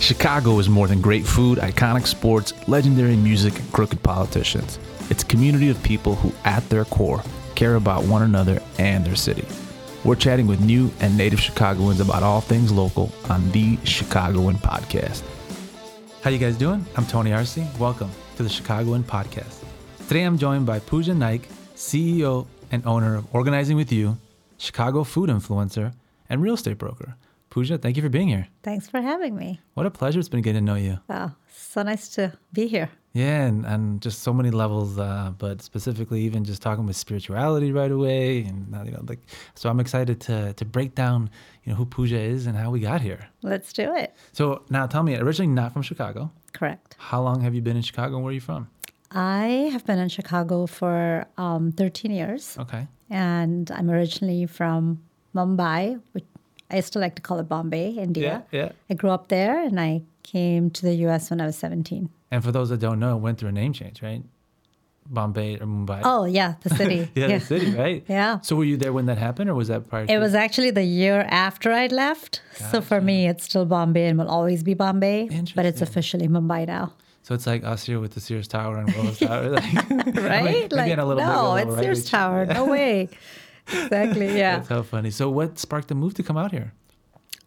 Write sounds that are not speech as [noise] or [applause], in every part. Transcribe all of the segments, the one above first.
Chicago is more than great food, iconic sports, legendary music, and crooked politicians. It's a community of people who, at their core, care about one another and their city. We're chatting with new and native Chicagoans about all things local on the Chicagoan Podcast. How you guys doing? I'm Tony Arce. Welcome to the Chicagoan Podcast. Today I'm joined by Pooja Naik, CEO and owner of Organizing With You, Chicago food influencer, and real estate broker. Pooja, thank you for being here. Thanks for having me. What a pleasure it's been getting to know you. Wow, so nice to be here. Yeah, and, and just so many levels, uh, but specifically even just talking with spirituality right away, and uh, you know, like, so I'm excited to to break down, you know, who Pooja is and how we got here. Let's do it. So now, tell me, originally not from Chicago. Correct. How long have you been in Chicago? and Where are you from? I have been in Chicago for um, 13 years, Okay. and I'm originally from Mumbai, which I still like to call it Bombay, India. Yeah, yeah. I grew up there, and I came to the U.S. when I was 17. And for those that don't know, went through a name change, right? Bombay or Mumbai. Oh yeah, the [laughs] city. yeah, the city, right? [laughs] Yeah. So were you there when that happened, or was that prior? It was actually the year after I'd left. So for me, it's still Bombay and will always be Bombay, but it's officially Mumbai now. So it's like us here with the Sears Tower and Willis Tower, like, [laughs] right? maybe on a little bigger no, it's right? Sears Tower. No way. Exactly. Yeah. That's how funny. So what sparked the move to come out here?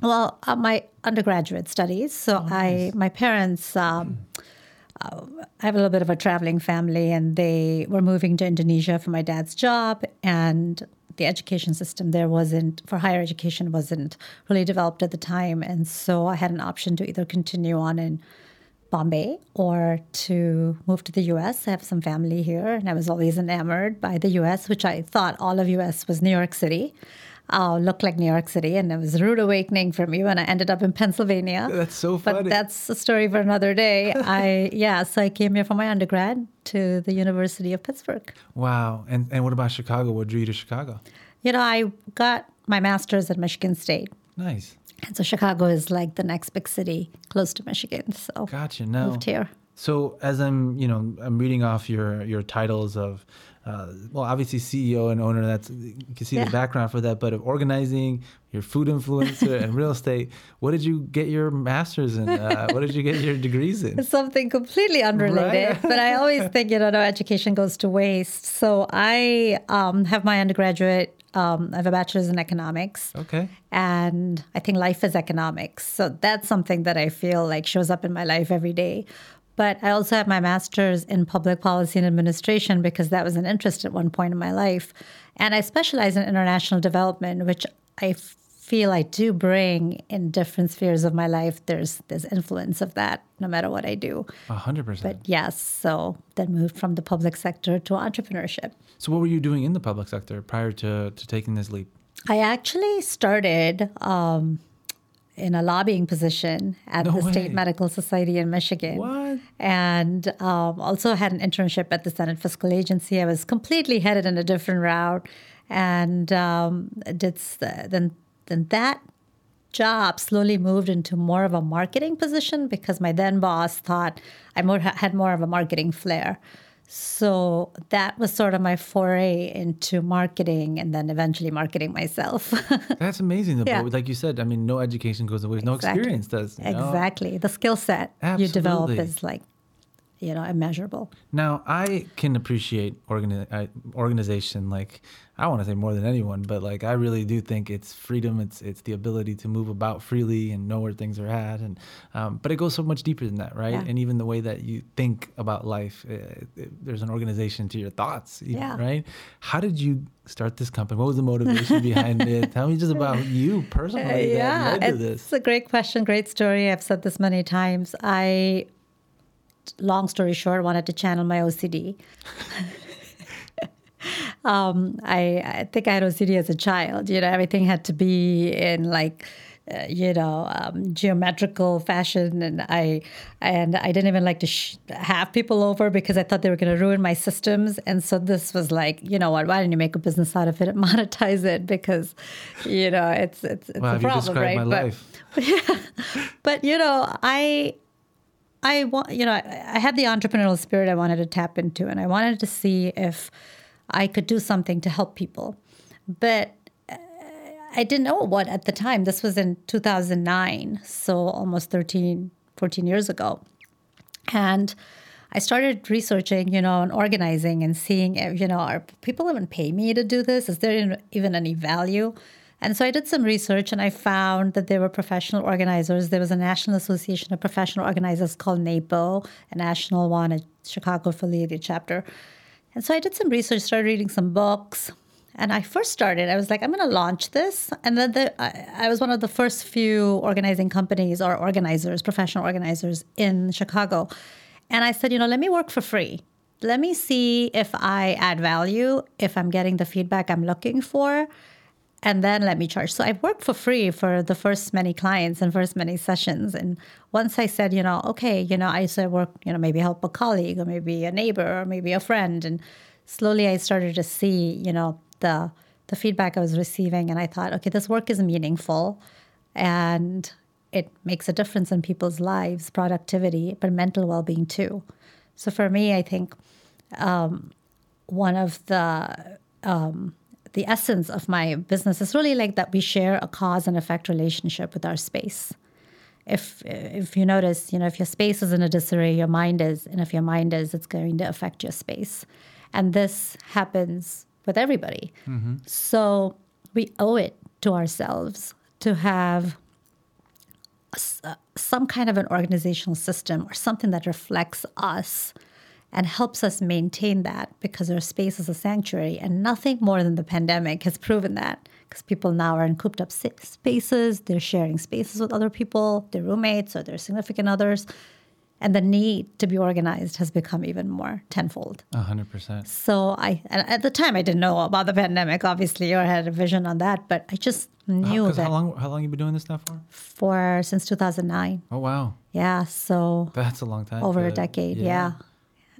Well, uh, my undergraduate studies. So I, my parents. Um, uh, I have a little bit of a traveling family, and they were moving to Indonesia for my dad's job, and the education system there wasn't for higher education wasn't really developed at the time, and so I had an option to either continue on in Bombay or to move to the US. I have some family here, and I was always enamored by the US, which I thought all of US was New York City. Uh, looked like New York City, and it was a rude awakening for me when I ended up in Pennsylvania. That's so funny. But that's a story for another day. I [laughs] yeah, so I came here for my undergrad to the University of Pittsburgh. Wow. And and what about Chicago? What drew you to Chicago? You know, I got my master's at Michigan State. Nice. And so Chicago is like the next big city close to Michigan. So Gotcha. No. moved here. So as I'm, you know, I'm reading off your your titles of, uh, well, obviously CEO and owner. That's you can see Yeah. the background for that. But of organizing, your food influencer, and real estate. What did you get your masters in? Uh, what did you get your degrees in? [laughs] Something completely unrelated, Right. but I always [laughs] think, you know, no education goes to waste. So I um, have my undergraduate, um, I have a bachelor's in economics. Okay. And I think life is economics. So that's something that I feel like shows up in my life every day. But I also have my master's in public policy and administration because that was an interest at one point in my life. And I specialize in international development, which I feel I do bring in different spheres of my life. There's this influence of that no matter what I do. A hundred percent. But yes, so then moved from the public sector to entrepreneurship. So what were you doing in the public sector prior to to taking this leap? I actually started um, in a lobbying position at No the way. State Medical Society in Michigan. What? And um, also had an internship at the Senate Fiscal Agency. I was completely headed in a different route, and um, did then then that job slowly moved into more of a marketing position because my then boss thought I more had more of a marketing flair. So that was sort of my foray into marketing and then eventually marketing myself. [laughs] That's amazing. Yeah. But like you said, I mean, no education goes away. No experience does. you know? exactly. The skill set you develop is like, you know, immeasurable. Now, I can appreciate organi- uh, organization. Like, I want to say more than anyone, but like, I really do think it's freedom. It's it's the ability to move about freely and know where things are at. And um, but it goes so much deeper than that, right? Yeah. And even the way that you think about life, uh, it, there's an organization to your thoughts, even, Yeah. right? How did you start this company? What was the motivation [laughs] behind it? Tell me just about you personally that led to it's this. a great question, great story. I've said this many times. I, long story short, wanted to channel my OCD. [laughs] um, I, I think I had OCD as a child. You know, everything had to be in like. Uh, you know, um, geometrical fashion, and I and I didn't even like to sh- have people over because I thought they were going to ruin my systems. And so this was like, you know what? Why didn't you make a business out of it and [laughs] monetize it? Because, you know, it's it's it's Wow, a problem, right? my but, life? [laughs] but you know, I I want you know I, had the entrepreneurial spirit I wanted to tap into, and I wanted to see if I could do something to help people, but. uh, I didn't know what at the time. This was in 2009, so almost 13 14 years ago. And I started researching, you know, and organizing and seeing, eh, you know, are people even pay me to do this? Is there even any value? And so I did some research and I found that there were professional organizers. There was a National Association of Professional Organizers called NAPO, a national one, a Chicago affiliated chapter. And so I did some research, started reading some books. And I first started, I was like, I'm going to launch this. And then the, I, I was one of the first few organizing companies or organizers, professional organizers in Chicago. And I said, you know, let me work for free. Let me see if I add value, if I'm getting the feedback I'm looking for, and then let me charge. So I worked for free for the first many clients and first many sessions. And once I said, you know, okay, you know, I said work, you know, maybe help a colleague or maybe a neighbor or maybe a friend. And slowly I started to see, you know, the the feedback I was receiving and I thought, okay, this work is meaningful and it makes a difference in people's lives, productivity, but mental well being too. So for me, I think um, one of the um, the essence of my business is really like that we share a cause and effect relationship with our space. If if you notice, you know, if your space is in a disarray, your mind is, and if your mind is, it's going to affect your space. And this happens with everybody. Mm-hmm. So we owe it to ourselves to have some kind of an organizational system or something that reflects us and helps us maintain that because our space is a sanctuary. And nothing more than the pandemic has proven that because people now are in cooped up spaces, they're sharing spaces with other people, their roommates or their significant others. And the need to be organized has become even more tenfold. A hundred percent. So I, at the time, I didn't know about the pandemic, obviously, or had a vision on that, but I just knew how, that. How long? How long you been doing this now for? For since 2009. Oh wow. Yeah. So that's a long time. Over a decade. Yeah. yeah.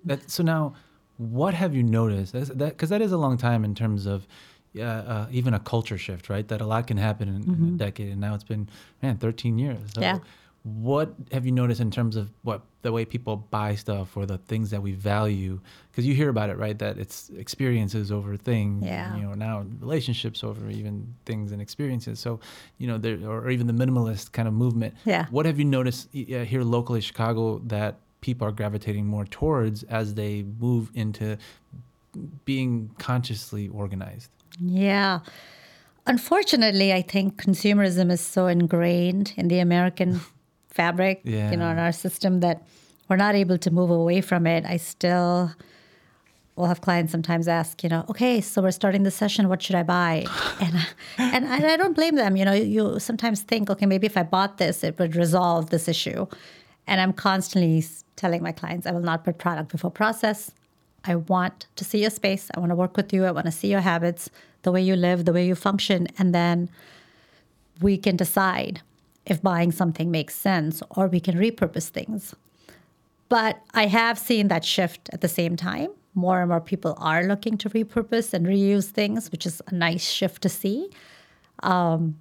That, so now, what have you noticed? Because that, that is a long time in terms of. Yeah, uh, even a culture shift, right? That a lot can happen in, mm-hmm. in, a mm-hmm. decade, and now it's been man, thirteen years. So yeah. What have you noticed in terms of what the way people buy stuff or the things that we value? Because you hear about it, right? That it's experiences over things. Yeah. You know, now relationships over even things and experiences. So, you know, there or even the minimalist kind of movement. Yeah. What have you noticed uh, here locally, Chicago, that people are gravitating more towards as they move into being consciously organized? Yeah. Unfortunately, I think consumerism is so ingrained in the American [laughs] fabric, yeah. you know, in our system that we're not able to move away from it. I still will have clients sometimes ask, you know, okay, so we're starting the session. What should I buy? [laughs] And and I don't blame them. You know, you sometimes think, okay, maybe if I bought this, it would resolve this issue. And I'm constantly telling my clients, I will not put product before process. I want to see your space. I want to work with you. I want to see your habits, the way you live, the way you function, and then we can decide if buying something makes sense or we can repurpose things. But I have seen that shift at the same time. More and more people are looking to repurpose and reuse things, which is a nice shift to see. Um,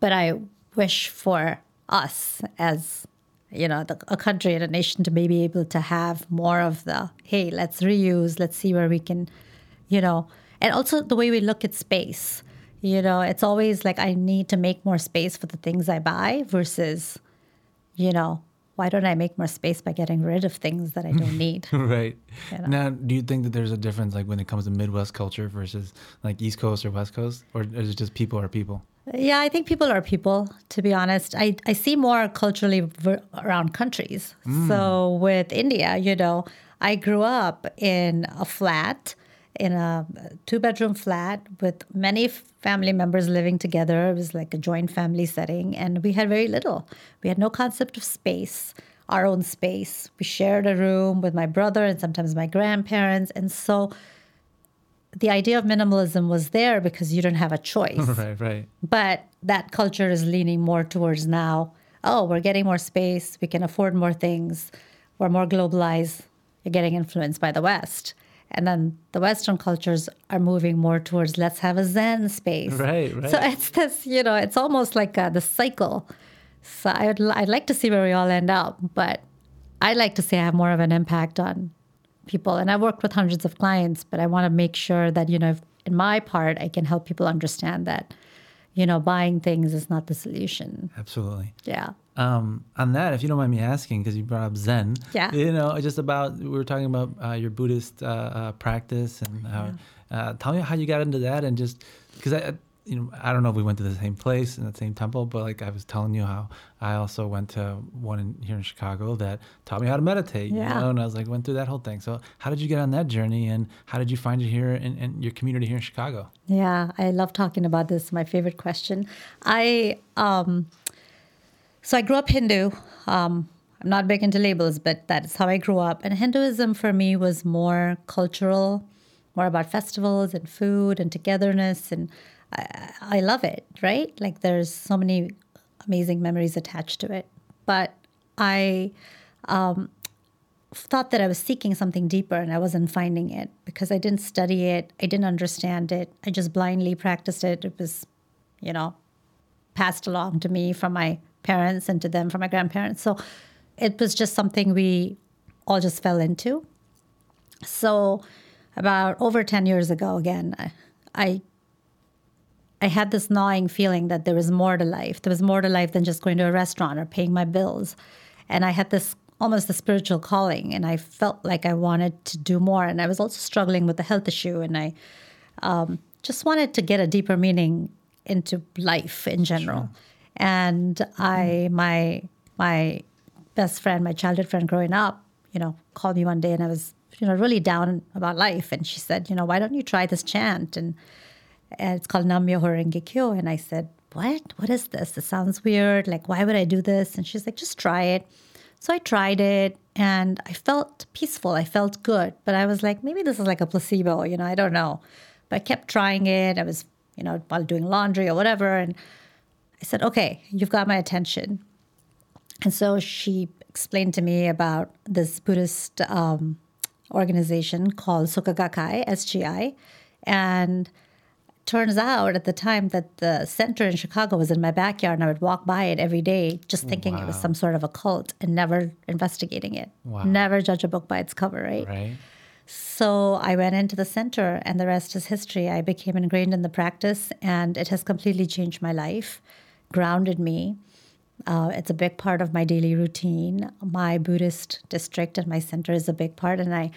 but I wish for us as you know the, a country and a nation to maybe able to have more of the hey let's reuse let's see where we can you know and also the way we look at space you know, it's always like I need to make more space for the things I buy versus, you know, why don't I make more space by getting rid of things that I don't [laughs] need? right. You know? Now, do you think that there's a difference like when it comes to Midwest culture versus like East Coast or West Coast? Or is it just people are people? Yeah, I think people are people, to be honest. I, I see more culturally ver- around countries. Mm. So with India, you know, I grew up in a flat in a two bedroom flat with many family members living together. It was like a joint family setting, and we had very little. We had no concept of space, our own space. We shared a room with my brother and sometimes my grandparents. And so the idea of minimalism was there because you don't have a [laughs] choice. right, right. But that culture is leaning more towards now oh, we're getting more space, we can afford more things, we're more globalized, you're getting influenced by the West. And then the Western cultures are moving more towards let's have a Zen space. Right, right. So it's this, you know, it's almost like uh, the cycle. So I'd, I'd like to see where we all end up, but I'd like to say I have more of an impact on people. And I've worked with hundreds of clients, but I want to make sure that, you know, in my part, I can help people understand that, you know, buying things is not the solution. Absolutely. Yeah. Um, on that, if you don't mind me asking, because you brought up Zen, Yeah. you know, just about we were talking about uh, your Buddhist uh, uh, practice and how, uh, tell me how you got into that and just because you know, I don't know if we went to the same place in the same temple, but like I was telling you how I also went to one in, here in Chicago that taught me how to meditate. You Yeah. know, and I was like went through that whole thing. So how did you get on that journey, and how did you find it here in, in your community here in Chicago? Yeah, I love talking about this. My favorite question. I um, so I grew up Hindu. Um, I'm not big into labels, but that is how I grew up. And Hinduism for me was more cultural, more about festivals and food and togetherness, and I, I love it. Right? Like there's so many amazing memories attached to it. But I um, thought that I was seeking something deeper and I wasn't finding it because I didn't study it. I didn't understand it. I just blindly practiced it. It was, you know, passed along to me from my parents and to them from my grandparents. So it was just something we all just fell into. So about over 10 years ago, again, I, I I had this gnawing feeling that there was more to life. There was more to life than just going to a restaurant or paying my bills. And I had this almost a spiritual calling, and I felt like I wanted to do more. And I was also struggling with the health issue, and I um, just wanted to get a deeper meaning into life in general. And I, my my best friend, my childhood friend growing up, you know, called me one day, and I was you know really down about life, and she said, you know, why don't you try this chant and and it's called Nam Myoho Renge Kyo. And I said, What? What is this? It sounds weird. Like, why would I do this? And she's like, Just try it. So I tried it and I felt peaceful. I felt good. But I was like, maybe this is like a placebo, you know, I don't know. But I kept trying it. I was, you know, while doing laundry or whatever. And I said, Okay, you've got my attention. And so she explained to me about this Buddhist um, organization called Soka Gakkai, SGI. And turns out at the time that the center in Chicago was in my backyard and I would walk by it every day just thinking it was some sort of a cult and never investigating it. Wow. Never judge a book by its cover, right? Right. So I went into the center, and the rest is history. I became ingrained in the practice, and it has completely changed my life, grounded me. Uh, it's a big part of my daily routine. My Buddhist district and my center is a big part. And I,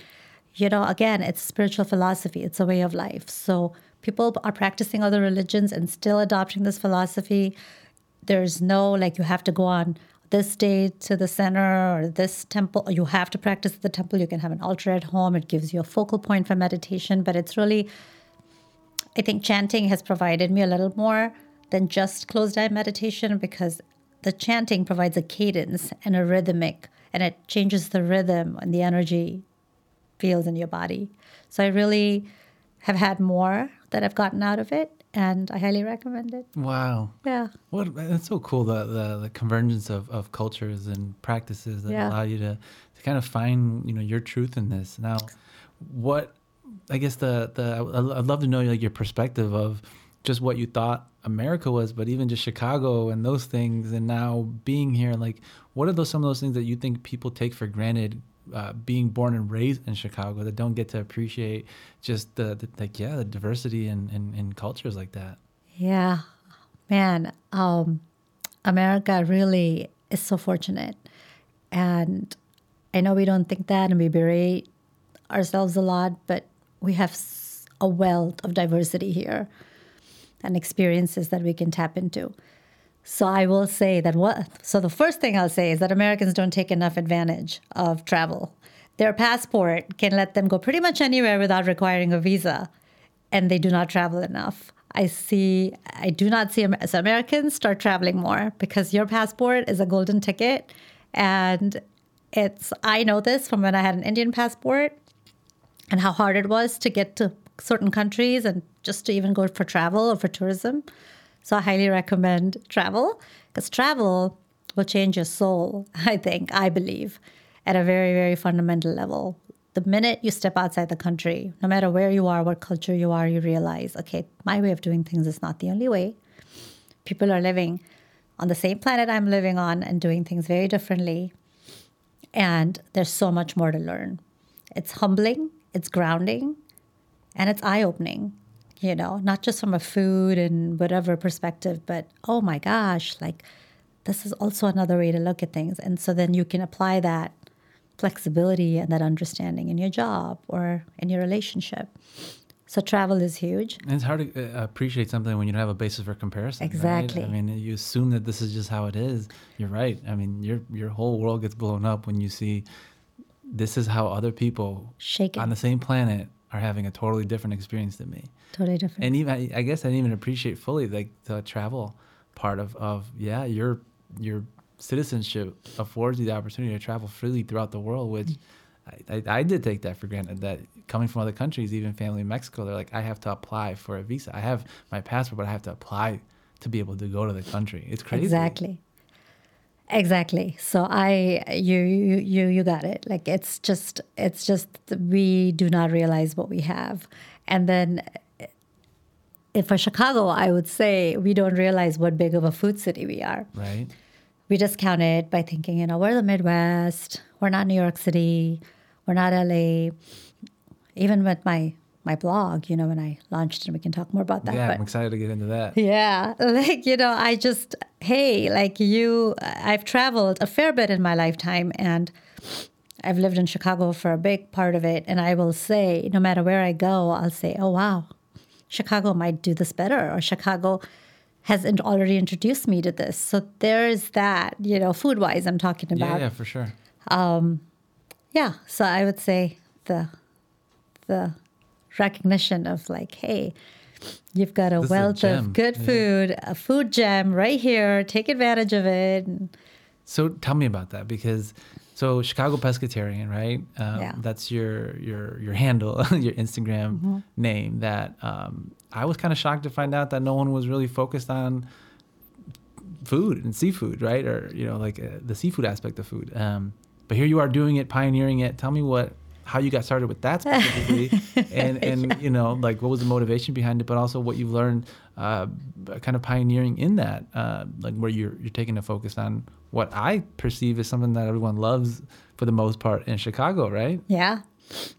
you know, again, it's spiritual philosophy, it's a way of life. So people are practicing other religions and still adopting this philosophy. There's no like you have to go on this day to the center or this temple. You have to practice the temple. You can have an altar at home. It gives you a focal point for meditation, but it's really I think chanting has provided me a little more than just closed eye meditation because the chanting provides a cadence and a rhythmic, and it changes the rhythm and the energy feels in your body. So I really have had more that I've gotten out of it, and I highly recommend it. Wow. Yeah. What that's so cool the, the the convergence of, of cultures and practices that Yeah. allow you to, to kind of find you know your truth in this. Now, what I guess the the I'd love to know like your perspective of just what you thought America was, but even just Chicago and those things, and now being here. Like, what are those some of those things that you think people take for granted? Uh, being born and raised in Chicago, that don't get to appreciate just the, the like yeah the diversity and in, in, in cultures like that. Yeah, man, um, America really is so fortunate. And I know we don't think that and we berate ourselves a lot, but we have a wealth of diversity here and experiences that we can tap into. So I will say that what so the first thing I'll say is that Americans don't take enough advantage of travel. Their passport can let them go pretty much anywhere without requiring a visa, and they do not travel enough. I see I do not see so Americans start traveling more because your passport is a golden ticket and it's I know this from when I had an Indian passport and how hard it was to get to certain countries and just to even go for travel or for tourism. So I highly recommend travel because travel will change your soul, I think, I believe, at a very, very fundamental level. The minute you step outside the country, no matter where you are, what culture you are, you realize, okay, my way of doing things is not the only way. People are living on the same planet I'm living on and doing things very differently. And there's so much more to learn. It's humbling, it's grounding, and it's eye opening. You know, not just from a food and whatever perspective, but oh my gosh, like this is also another way to look at things. And so then you can apply that flexibility and that understanding in your job or in your relationship. So travel is huge. And it's hard to uh, appreciate something when you don't have a basis for comparison. Exactly. Right? I mean, you assume that this is just how it is. You're right. I mean, your your whole world gets blown up when you see this is how other people Shaken. on the same planet are having a totally different experience than me. Totally different. And even I guess I didn't even appreciate fully like the travel part of of yeah, your your citizenship affords you the opportunity to travel freely throughout the world, which. Mm-hmm. I, I, I did take that for granted that coming from other countries, even family in Mexico, they're like, I have to apply for a visa. I have my passport, but I have to apply to be able to go to the country. It's crazy. Exactly. Exactly. So I you you you you got it. Like it's just it's just we do not realize what we have. And then if for Chicago, I would say we don't realize what big of a food city we are. Right. We just count it by thinking, you know, we're the Midwest, we're not New York City, we're not LA. Even with my my blog, you know, when I launched and we can talk more about that. Yeah, but I'm excited to get into that. yeah, [laughs] like you know, I just hey, like you, I've traveled a fair bit in my lifetime, and I've lived in Chicago for a big part of it. And I will say, no matter where I go, I'll say, oh wow, Chicago might do this better, or Chicago has already introduced me to this. So there's that, you know, food wise, I'm talking about. yeah, yeah for sure. Um, Yeah, so I would say the the recognition of like, hey, you've got a This is a wealth of good yeah. food, a food gem right here. Take advantage of it. So tell me about that because so Chicago pescatarian, right? Um, Yeah. That's your your your handle, [laughs] your Instagram Mm-hmm. name. That um, I was kind of shocked to find out that no one was really focused on food and seafood, right? Or you know, like uh, the seafood aspect of food. Um, but here you are doing it, pioneering it. Tell me what how you got started with that [laughs] specifically, and and you know, like what was the motivation behind it, but also what you've learned, uh, kind of pioneering in that, uh, like where you're you're taking a focus on what I perceive as something that everyone loves for the most part in Chicago, right? yeah,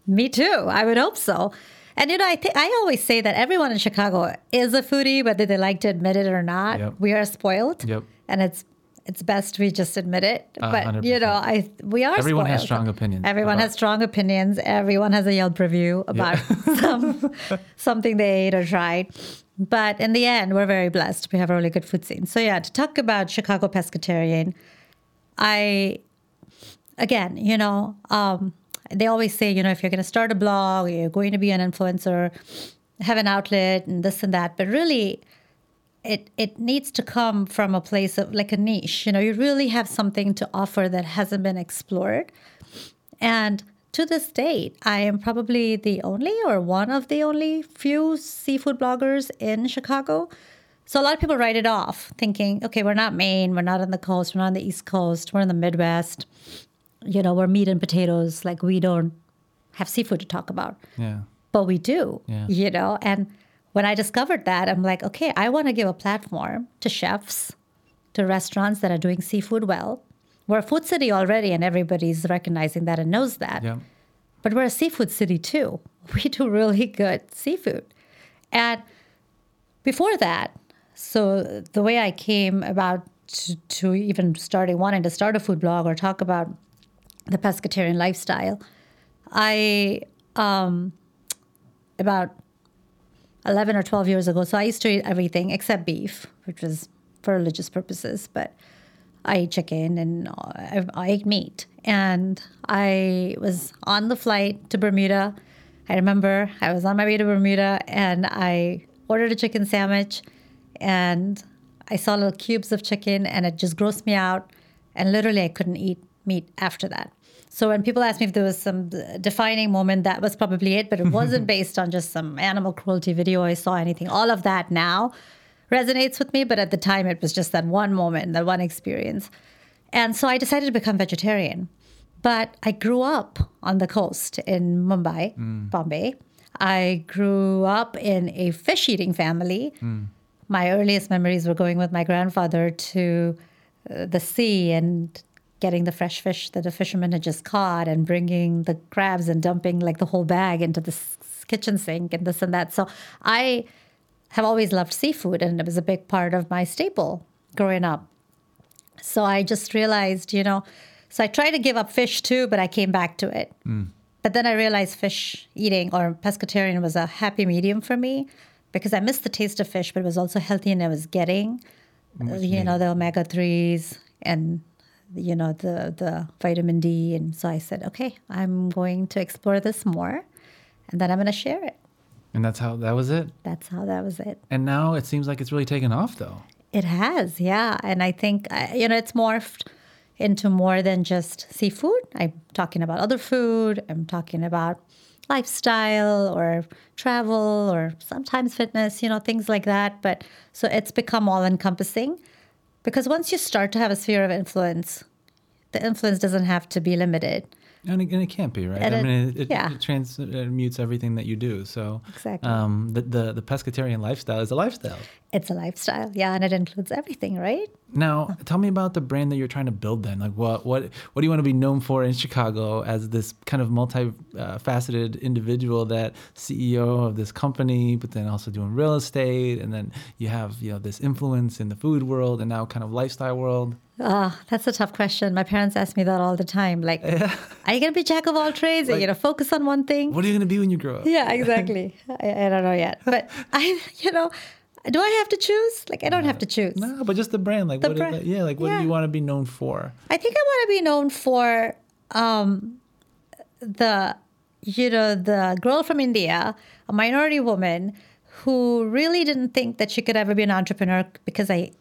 me too. I would hope so. And you know, I think I always say that everyone in Chicago is a foodie, whether they like to admit it or not. Yep. We are spoiled, Yep. and it's it's best we just admit it. But you know. I we are. Everyone has strong opinions Everyone about- has strong opinions. Everyone has a Yelp review about [laughs] some something they ate or tried. But in the end, we're very blessed. We have a really good food scene. So yeah, to talk about Chicago pescatarian, I again, you know, um, they always say, you know, if you're going to start a blog, you're going to be an influencer, have an outlet, and this and that. But really, it it needs to come from a place of like a niche. You know, you really have something to offer that hasn't been explored. And to this date, I am probably the only or one of the only few seafood bloggers in Chicago. So a lot of people write it off, thinking, okay, we're not Maine, we're not on the coast, we're not on the East Coast, we're in the Midwest. You know, we're meat and potatoes, like we don't have seafood to talk about Yeah. but we do Yeah. you know and when i discovered that i'm like okay i want to give a platform to chefs to restaurants that are doing seafood well. We're a food city already and everybody's recognizing that and knows that. Yeah. but we're a seafood city too. [laughs] We do really good seafood. And before that so the way i came about to, to even starting wanting to start a food blog or talk about the pescatarian lifestyle i um, about 11 or 12 years ago. So I used to eat everything except beef, which was for religious purposes, but I ate chicken and uh, I, I ate meat. And I was on the flight to Bermuda. I remember I was on my way to Bermuda and I ordered a chicken sandwich and I saw little cubes of chicken and it just grossed me out. And literally, I couldn't eat meat after that. So when people ask me if there was some defining moment, that was probably it. But it mm-hmm. wasn't based on just some animal cruelty video I saw anything. All of that now resonates with me, but at the time it was just that one moment, that one experience. And so I decided to become vegetarian. But I grew up on the coast in Mumbai, mm. Bombay. I grew up in a fish eating family. Mm. My earliest memories were going with my grandfather to uh, the sea and getting the fresh fish that the fisherman had just caught and bringing the crabs and dumping like the whole bag into the s- kitchen sink and this and that. So I have always loved seafood, and it was a big part of my staple growing up. So I just realized, you know, so I tried to give up fish too, but I came back to it. Mm. But then I realized fish eating or pescatarian was a happy medium for me because I missed the taste of fish, but it was also healthy and I was getting, you know, the omega 3s and, you know, the, the vitamin D. And so I said, okay, I'm going to explore this more and then I'm going to share it. And that's how that was it? That's how that was it. And now it seems like it's really taken off, though. It has, yeah. And I think, uh, you know, it's morphed into more than just seafood. I'm talking about other food, I'm talking about lifestyle or travel or sometimes fitness, you know, things like that. But so it's become all encompassing because once you start to have a sphere of influence, the influence doesn't have to be limited. And it, and it can't be right. And I mean, it, it, yeah. it transmutes everything that you do. So exactly, um, the, the the pescatarian lifestyle is a lifestyle. It's a lifestyle, yeah, and it includes everything, right? Now, tell me about the brand that you're trying to build. Then, like, what what what do you want to be known for in Chicago as this kind of multifaceted uh, individual that CEO of this company, but then also doing real estate, and then you have you know this influence in the food world and now kind of lifestyle world. Ah, oh, that's a tough question. My parents ask me that all the time. Like, yeah. are you going to be jack of all trades? Like, are you going to focus on one thing? What are you going to be when you grow up? Yeah, exactly. [laughs] I, I, don't know yet. But [laughs] I, you know, do I have to choose? Like, I don't have to choose. No, but just the brand. Like, the what brand. Is, yeah, like, what yeah. do you want to be known for? I think I want to be known for um, the, you know, the girl from India, a minority woman who really didn't think that she could ever be an entrepreneur because I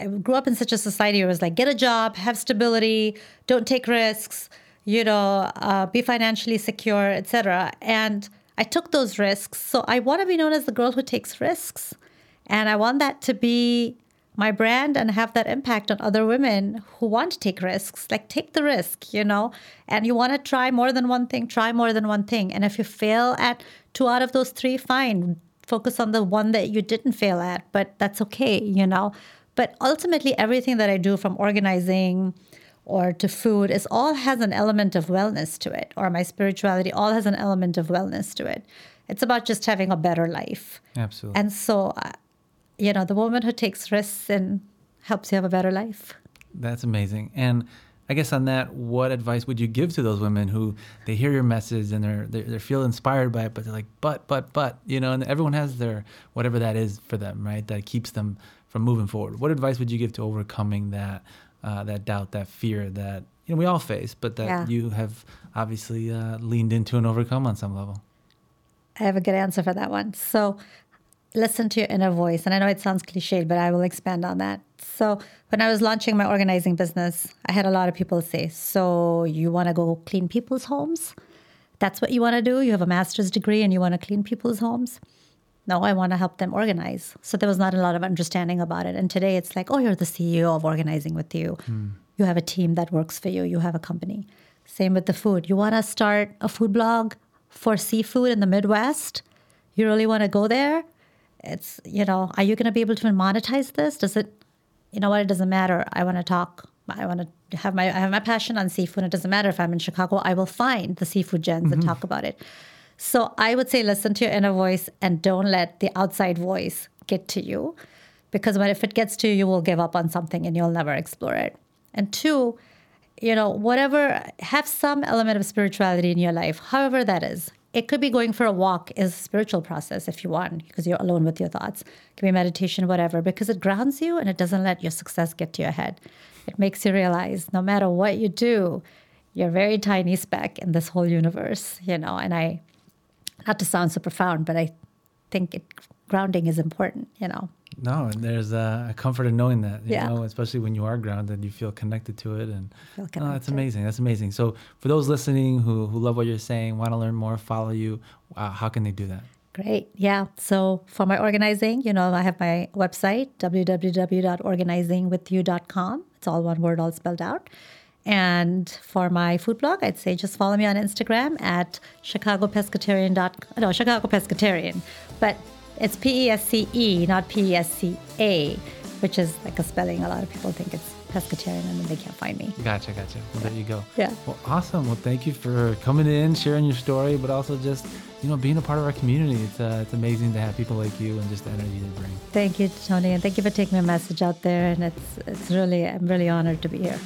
I grew up in such a society where it was like, get a job, have stability, don't take risks, you know, uh, be financially secure, etc. And I took those risks. So I want to be known as the girl who takes risks. And I want that to be my brand and have that impact on other women who want to take risks. Like, take the risk, you know, and you want to try more than one thing, try more than one thing. And if you fail at two out of those three, fine. Focus on the one that you didn't fail at, but that's okay, you know. But ultimately, everything that I do from organizing or to food is all has an element of wellness to it, or my spirituality all has an element of wellness to it. It's about just having a better life. Absolutely. And so, uh, you know, the woman who takes risks and helps you have a better life. That's amazing. And I guess on that, what advice would you give to those women who they hear your message and they're they they feel inspired by it, but they're like, but but but you know, and everyone has their whatever that is for them, right? That keeps them from moving forward. What advice would you give to overcoming that uh, that doubt, that fear that you know we all face, but that yeah. you have obviously uh, leaned into and overcome on some level? I have a good answer for that one. So listen to your inner voice. And I know it sounds cliched, but I will expand on that. So, when I was launching my organizing business, I had a lot of people say, So, you want to go clean people's homes? That's what you want to do? You have a master's degree and you want to clean people's homes? No, I want to help them organize. So there was not a lot of understanding about it. And today it's like, oh, you're the CEO of organizing with you. Mm. You have a team that works for you. You have a company. Same with the food. You want to start a food blog for seafood in the Midwest? You really want to go there? It's, you know, are you going to be able to monetize this? Does it, you know what? It doesn't matter. I want to talk. I want to have my, I have my passion on seafood. It doesn't matter if I'm in Chicago. I will find the seafood gens mm-hmm. and talk about it. So I would say listen to your inner voice and don't let the outside voice get to you. Because when if it gets to you, you will give up on something and you'll never explore it. And two, you know, whatever, have some element of spirituality in your life, however that is. It could be going for a walk is a spiritual process if you want, because you're alone with your thoughts. It can be meditation, whatever, because it grounds you and it doesn't let your success get to your head. It makes you realize no matter what you do, you're a very tiny speck in this whole universe, you know, and I not to sound so profound, but I think it, grounding is important, you know. No, and there's a comfort in knowing that, you yeah. know, especially when you are grounded, you feel connected to it. And oh, that's amazing. That's amazing. So for those listening who, who love what you're saying, want to learn more, follow you, uh, how can they do that? Great. Yeah. So for my organizing, you know, I have my website, www.organizingwithyou.com. It's all one word, all spelled out. And for my food blog, I'd say just follow me on Instagram at chicagopescatarian.com. No, Chicago Pescatarian. But it's P E S C E, not P E S C A, which is like a spelling. A lot of people think it's pescatarian and then they can't find me. Gotcha, gotcha. Well, there you go. Yeah. Well, awesome. Well, thank you for coming in, sharing your story, but also just you know being a part of our community. It's uh, it's amazing to have people like you and just the energy they bring. Thank you, Tony, and thank you for taking my message out there. And it's it's really I'm really honored to be here.